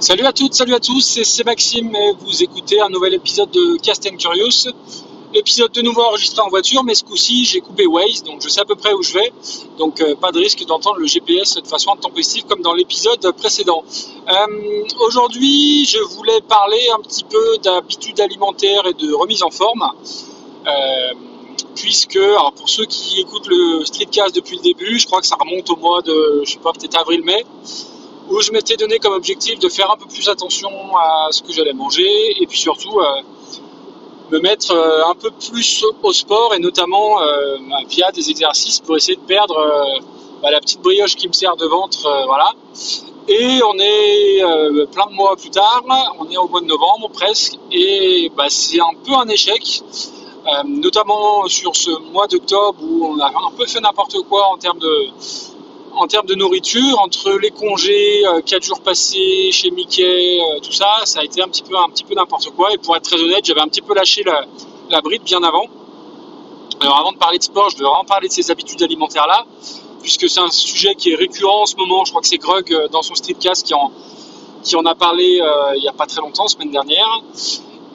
Salut à toutes, salut à tous, c'est Maxime et vous écoutez un nouvel épisode de Cast and Curious. Épisode de nouveau enregistré en voiture, mais ce coup-ci j'ai coupé Waze, donc je sais à peu près où je vais. Donc euh, pas de risque d'entendre le GPS de façon intempestive comme dans l'épisode précédent. Euh, Aujourd'hui, je voulais parler un petit peu d'habitudes alimentaires et de remise en forme. Euh, puisque, pour ceux qui écoutent le streetcast depuis le début, je crois que ça remonte au mois de, je sais pas, peut-être avril-mai où je m'étais donné comme objectif de faire un peu plus attention à ce que j'allais manger et puis surtout euh, me mettre euh, un peu plus au sport et notamment euh, via des exercices pour essayer de perdre bah, la petite brioche qui me sert de ventre, voilà. Et on est plein de mois plus tard, on est au mois de novembre presque, et bah, c'est un peu un échec, notamment sur ce mois d'octobre où on a un peu fait n'importe quoi en termes de, en termes de nourriture, entre les congés, 4 euh, jours passés chez Mickey, euh, tout ça, ça a été un petit peu, un petit peu n'importe quoi. Et pour être très honnête, j'avais un petit peu lâché la, bride bien avant. Alors avant de parler de sport, je devrais en parler de ces habitudes alimentaires là, puisque c'est un sujet qui est récurrent en ce moment. Je crois que c'est Grug euh, dans son streetcast qui en, qui en a parlé il n'y a pas très longtemps, semaine dernière.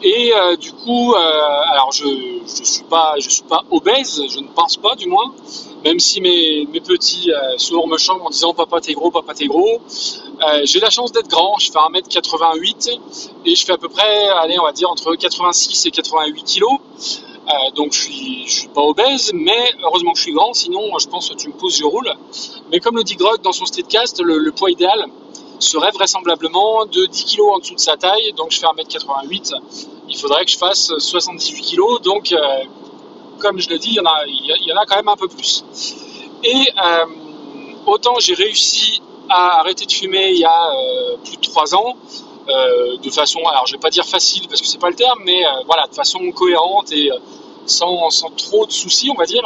Et du coup, alors je je suis pas je suis pas obèse, je ne pense pas du moins, même si mes, mes petits euh, souvent me chantent en disant papa t'es gros, papa t'es gros. Euh, j'ai la chance d'être grand, je fais 1m88 et je fais à peu près, allez, on va dire entre 86 et 88 kilos. Euh, donc je suis, suis pas obèse, mais heureusement que je suis grand, sinon je pense que tu me pousses, je roule. Mais comme le dit Grog dans son streetcast, le, le poids idéal serait vraisemblablement de 10 kilos en dessous de sa taille, donc je fais 1m88. Il faudrait que je fasse 78 kilos, donc euh, comme je le dis, il y, en a, quand même un peu plus. Et euh, autant j'ai réussi à arrêter de fumer il y a euh, plus de 3 ans, de façon, alors je vais pas dire facile parce que c'est pas le terme, mais voilà, de façon cohérente et sans, sans, trop de soucis, on va dire.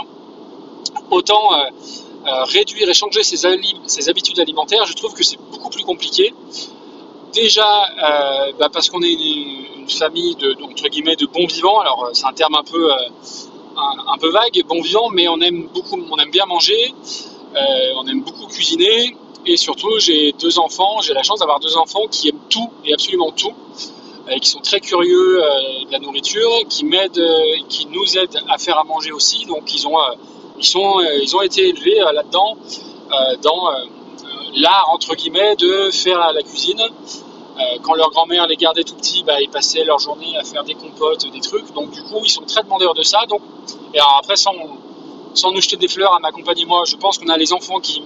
Autant réduire et changer ses, ses, habitudes alimentaires, je trouve que c'est beaucoup plus compliqué. Déjà bah parce qu'on est une, famille de, entre guillemets, de bons vivants. Alors c'est un terme un peu un, peu vague, bon vivant, mais on aime beaucoup, on aime bien manger, euh, on aime beaucoup cuisiner, et surtout j'ai deux enfants, j'ai la chance d'avoir deux enfants qui aiment tout et absolument tout, euh, qui sont très curieux euh, de la nourriture, qui m'aident, qui nous aident à faire à manger aussi, donc ils ont, ils sont, ils ont été élevés là-dedans, dans l'art entre guillemets de faire la cuisine. Euh, quand leur grand-mère les gardait tout petits, bah, ils passaient leur journée à faire des compotes, des trucs. Donc du coup, ils sont très demandeurs de ça. Donc, et alors après, sans, sans nous jeter des fleurs à ma compagne et moi, je pense qu'on a les enfants qui,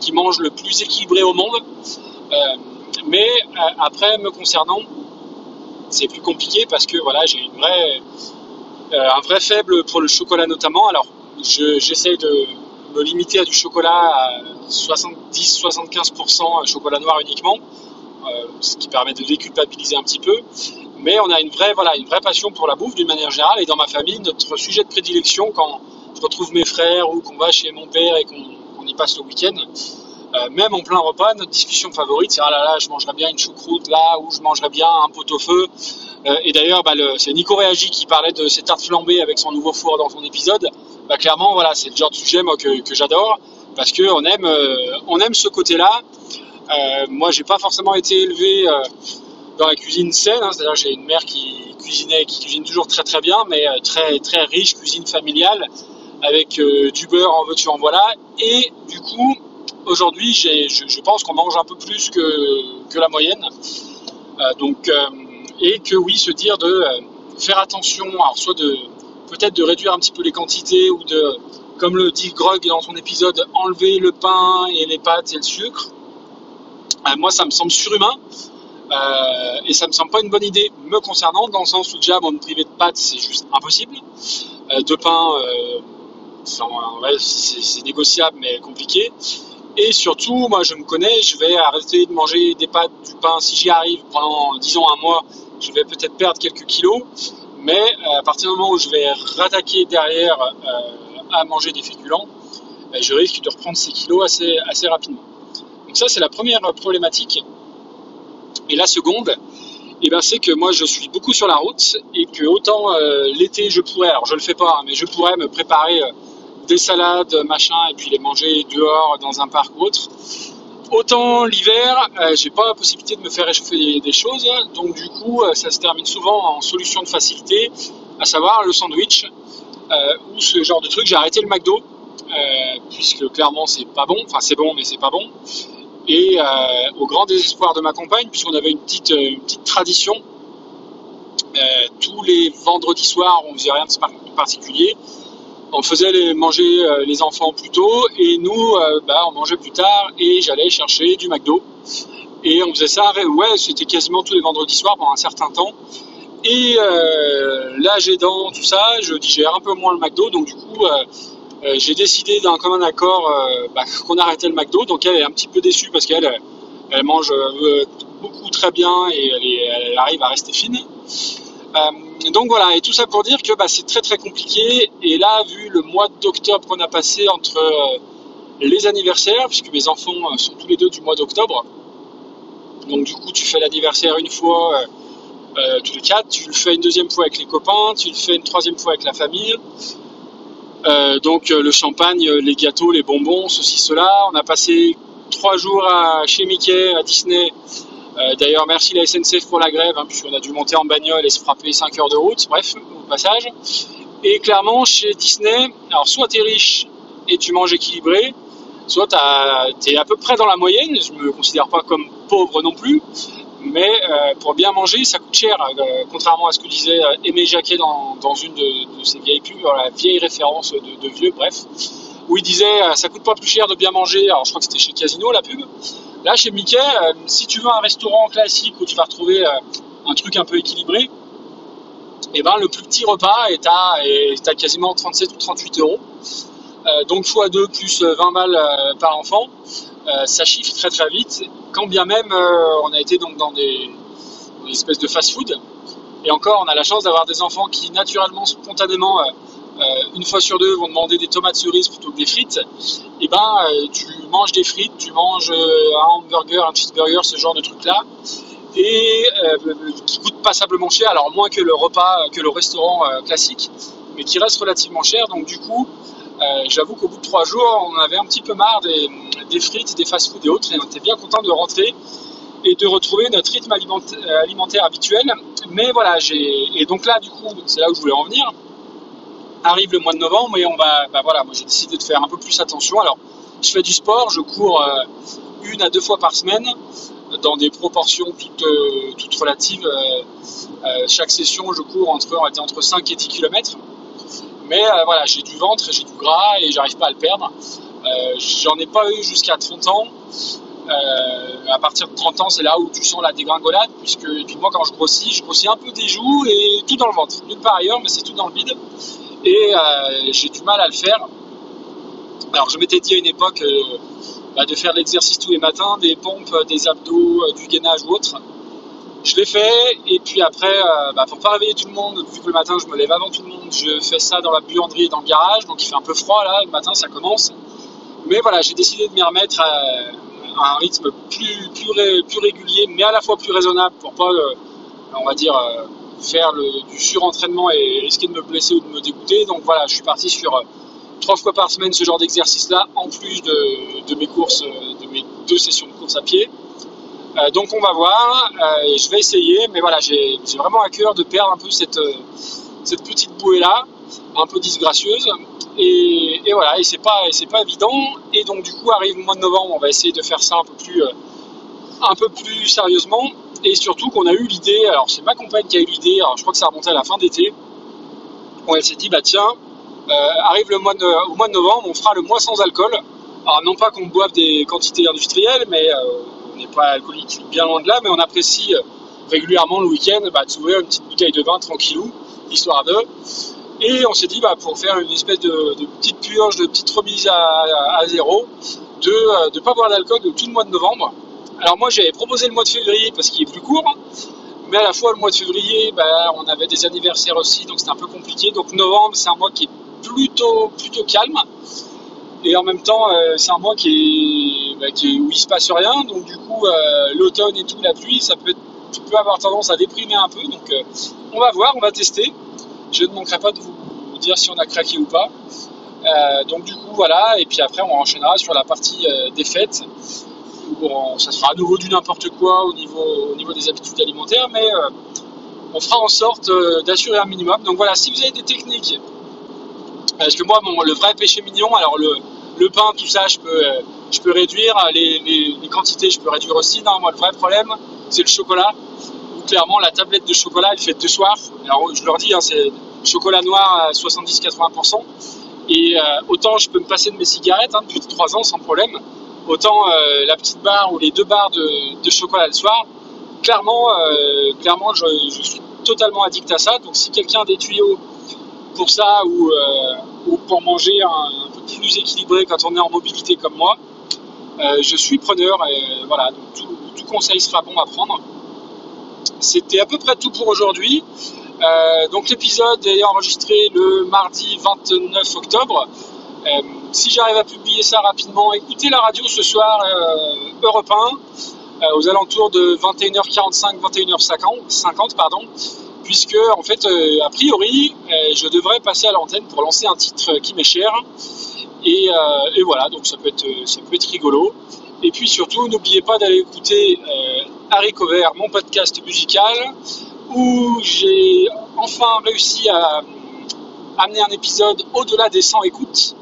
qui mangent le plus équilibré au monde. Euh, mais euh, après, me concernant, c'est plus compliqué parce que voilà, j'ai une vraie, un vrai faible pour le chocolat notamment. Alors, j'essaie de me limiter à du chocolat à 70-75% chocolat noir uniquement. Euh, ce qui permet de déculpabiliser un petit peu. Mais on a une vraie, voilà, une vraie passion pour la bouffe d'une manière générale. Et dans ma famille, notre sujet de prédilection, quand je retrouve mes frères ou qu'on va chez mon père et qu'on y passe le week-end, euh, même en plein repas, notre discussion favorite, c'est ah là là, je mangerais bien une choucroute là, ou je mangerais bien un pot-au-feu. Euh, et d'ailleurs, bah, c'est Nico Réagi qui parlait de ses tartes flambées avec son nouveau four dans son épisode. Bah, clairement, voilà, c'est le genre de sujet que j'adore parce qu'on aime, on aime ce côté-là. Euh, moi, j'ai pas forcément été élevé euh, dans la cuisine saine, hein, c'est-à-dire j'ai une mère qui cuisinait, qui cuisine toujours très très bien, mais euh, très très riche, cuisine familiale, avec du beurre en veux-tu en voilà. Et du coup, aujourd'hui, je, je, pense qu'on mange un peu plus que, que la moyenne. donc, et que oui, se dire de faire attention, alors soit de peut-être de réduire un petit peu les quantités ou de, comme le dit Grog dans son épisode, enlever le pain et les pâtes et le sucre. Euh, moi, ça me semble surhumain. Euh, et ça me semble pas une bonne idée me concernant, dans le sens où déjà, me priver de pâtes, c'est juste impossible. Euh, de pain, c'est négociable, mais compliqué. Et surtout, moi, je me connais, je vais arrêter de manger des pâtes, du pain. Si j'y arrive pendant, disons, un mois, je vais peut-être perdre quelques kilos. Mais à partir du moment où je vais rattaquer derrière à manger des féculents, je risque de reprendre ces kilos assez rapidement. Donc ça, c'est la première problématique. Et la seconde, eh ben, c'est que moi, je suis beaucoup sur la route et que autant euh, l'été, je pourrais, alors je le fais pas, hein, mais je pourrais me préparer euh, des salades, machin, et puis les manger dehors dans un parc ou autre. autant l'hiver, j'ai pas la possibilité de me faire réchauffer des, choses, donc du coup, ça se termine souvent en solution de facilité, à savoir le sandwich ou ce genre de truc. J'ai arrêté le McDo puisque clairement c'est pas bon, enfin c'est bon mais c'est pas bon. Et au grand désespoir de ma compagne, puisqu'on avait une petite, petite tradition, tous les vendredis soirs, on faisait rien de particulier on faisait manger euh, les enfants plus tôt et nous, euh, bah, on mangeait plus tard et j'allais chercher du McDo. Et on faisait ça, ouais, c'était quasiment tous les vendredis soirs pendant un certain temps. Et euh, l'âge aidant, tout ça, je digère un peu moins le McDo, donc du coup, j'ai décidé d'un commun accord bah, qu'on arrêtait le McDo. Donc elle est un petit peu déçue parce qu'elle elle mange beaucoup très bien et elle, arrive à rester fine donc voilà, et tout ça pour dire que bah, c'est très très compliqué. Et là, vu le mois d'octobre qu'on a passé entre euh, les anniversaires, puisque mes enfants euh, sont tous les deux du mois d'octobre, donc du coup tu fais l'anniversaire une fois euh, tous les quatre, tu le fais une deuxième fois avec les copains, tu le fais une troisième fois avec la famille. Donc le champagne, les gâteaux, les bonbons, ceci, cela. On a passé trois jours chez Mickey, à Disney, euh, d'ailleurs, merci la SNCF pour la grève, hein, puisqu'on a dû monter en bagnole et se frapper 5 heures de route, bref, au passage. Et clairement, chez Disney, alors soit tu es riche et tu manges équilibré, soit tu es à peu près dans la moyenne, je ne me considère pas comme pauvre non plus, mais euh, pour bien manger, ça coûte cher, euh, contrairement à ce que disait Aimé Jacquet dans, une de, ses vieilles pubs, la vieille référence de, vieux, bref, où il disait ça coûte pas plus cher de bien manger, alors je crois que c'était chez Casino la pub, Là, chez Mickey, euh, si tu veux un restaurant classique où tu vas retrouver euh, un truc un peu équilibré, eh ben, le plus petit repas est à quasiment 37 ou 38 euros. Euh, donc x2 plus 20 balles par enfant, ça chiffre très très vite. Quand bien même on a été donc dans des, espèces de fast-food, et encore on a la chance d'avoir des enfants qui naturellement, spontanément euh, une fois sur deux vont demander des tomates cerises plutôt que des frites, et eh ben euh, tu manges des frites, tu manges euh, un hamburger, un cheeseburger, ce genre de truc là, et qui coûte passablement cher, alors moins que le repas, que le restaurant classique, mais qui reste relativement cher. Donc du coup, j'avoue qu'au bout de trois jours, on avait un petit peu marre des, frites, des fast-food et autres, et on était bien content de rentrer et de retrouver notre rythme alimentaire habituel. Mais voilà, j'ai et donc là, du coup, c'est là où je voulais en venir arrive le mois de novembre et on va, bah voilà, moi j'ai décidé de faire un peu plus attention. Alors, je fais du sport, je cours euh, une à deux fois par semaine dans des proportions toutes, euh, toutes relatives. Euh, chaque session, je cours entre, on entre 5 et 10 km. Mais voilà, j'ai du ventre, j'ai du gras et j'arrive pas à le perdre. J'en ai pas eu jusqu'à 30 ans. à partir de 30 ans, c'est là où tu sens la dégringolade, puisque puis moi, quand je grossis, je grossis un peu des joues et tout dans le ventre. Nulle part ailleurs, mais c'est tout dans le vide et euh, j'ai du mal à le faire. Alors je m'étais dit à une époque euh, bah, de faire l'exercice tous les matins, des pompes, euh, des abdos, du gainage ou autre. Je l'ai fait et puis après, bah, pour pas réveiller tout le monde, vu que le matin je me lève avant tout le monde, je fais ça dans la buanderie et dans le garage, donc il fait un peu froid là, le matin ça commence. Mais voilà, j'ai décidé de m'y remettre à, un rythme plus, plus, régulier, mais à la fois plus raisonnable pour pas, on va dire, faire du surentraînement et risquer de me blesser ou de me dégoûter. Donc voilà, je suis parti sur euh, trois fois par semaine ce genre d'exercice-là, en plus de, mes courses, euh, de mes deux sessions de course à pied. Euh, donc on va voir, je vais essayer, mais voilà, j'ai vraiment à cœur de perdre un peu cette, cette petite bouée-là, un peu disgracieuse. Et, voilà, et c'est pas, pas évident. Et donc du coup arrive le mois de novembre, on va essayer de faire ça un peu plus, un peu plus sérieusement et surtout qu'on a eu l'idée, alors c'est ma compagne qui a eu l'idée, je crois que ça remontait à la fin d'été, où elle s'est dit, bah tiens, euh, arrive le mois de, au mois de novembre, on fera le mois sans alcool. Alors non pas qu'on boive des quantités industrielles, mais euh, pas alcoolique bien loin de là, mais on apprécie euh, régulièrement le week-end bah, de s'ouvrir une petite bouteille de vin tranquillou, histoire de. Et on s'est dit, bah, pour faire une espèce de, petite purge, de petite remise à, zéro, de ne pas boire d'alcool tout le mois de novembre. Alors moi j'avais proposé le mois de février parce qu'il est plus court, mais à la fois le mois de février, bah, on avait des anniversaires aussi, donc c'était un peu compliqué. Donc novembre c'est un mois qui est plutôt plutôt calme, et en même temps euh, c'est un mois qui est, qui où il se passe rien. Donc du coup euh, l'automne et tout, la pluie, ça peut, avoir tendance à déprimer un peu. Donc euh, on va voir, on va tester. Je ne manquerai pas de vous dire si on a craqué ou pas. donc du coup voilà, et puis après on enchaînera sur la partie des fêtes ça sera à nouveau du n'importe quoi au niveau, au niveau des habitudes alimentaires, mais euh, on fera en sorte euh, d'assurer un minimum. Donc voilà, si vous avez des techniques, parce que moi, le vrai péché mignon, alors le, pain, tout ça, je peux, euh, je peux réduire, les, les, quantités, je peux réduire aussi. Non, moi, le vrai problème, c'est le chocolat. clairement, la tablette de chocolat, elle fait deux soirs. Je leur dis, hein, c'est chocolat noir à 70-80%. Et autant je peux me passer de mes cigarettes hein, depuis 3 ans sans problème, autant la petite barre ou les deux barres de, chocolat le soir, clairement, euh, clairement je, suis totalement addict à ça. Donc si quelqu'un a des tuyaux pour ça ou, euh, pour manger un, peu plus équilibré quand on est en mobilité comme moi, euh, je suis preneur. Et voilà, tout, conseil sera bon à prendre. C'était à peu près tout pour aujourd'hui. donc l'épisode est enregistré le mardi 29 octobre. si j'arrive à publier ça rapidement, écoutez la radio ce soir, Europe 1. Euh, aux alentours de 21h45, 21h50, pardon, puisque en fait, euh, a priori, euh, je devrais passer à l'antenne pour lancer un titre qui m'est cher. Et, voilà, donc ça peut être, ça peut être rigolo. Et puis surtout, n'oubliez pas d'aller écouter Harry Cover, mon podcast musical, où j'ai enfin réussi à amener un épisode au-delà des 100 écoutes,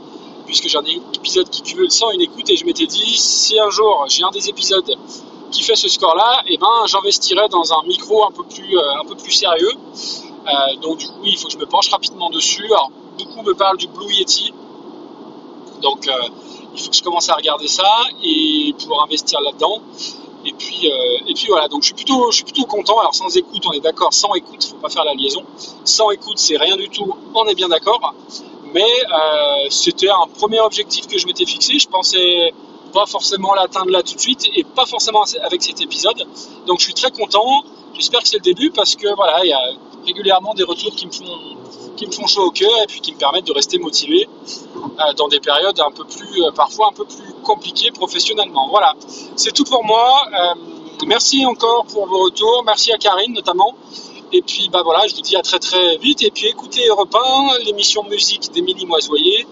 puisque j'en ai un épisode qui cumule 100 une écoute, et je m'étais dit, si un jour j'ai un des épisodes qui fait ce score-là, eh ben, j'investirai dans un micro un peu plus, euh, un peu plus sérieux. Euh, donc du coup, il faut que je me penche rapidement dessus. Alors, beaucoup me parlent du Blue Yeti. Donc, euh, il faut que je commence à regarder ça et pouvoir investir là-dedans. Et puis, et puis voilà, donc je suis, plutôt, je suis plutôt content. Alors sans écoute, on est d'accord, sans écoute, faut pas faire la liaison. Sans écoute, c'est rien du tout, on est bien d'accord. Mais c'était un premier objectif que je m'étais fixé. Je pensais pas forcément l'atteindre là tout de suite et pas forcément avec cet épisode. Donc je suis très content. J'espère que c'est le début parce que voilà, il y a régulièrement des retours qui me font qui me font chaud au cœur et puis qui me permettent de rester motivé euh, dans des périodes un peu plus euh, parfois un peu plus compliquées professionnellement. Voilà, c'est tout pour moi. Euh, merci encore pour vos retours. Merci à Karine notamment. Et puis bah voilà, je vous dis à très très vite. Et puis écoutez Europe 1, l'émission musique d'Émilie Moisoyer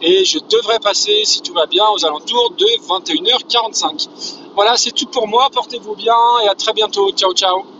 et je devrais passer, si tout va bien, aux alentours de 21h45. Voilà, c'est tout pour moi. Portez-vous bien et à très bientôt. Ciao, ciao.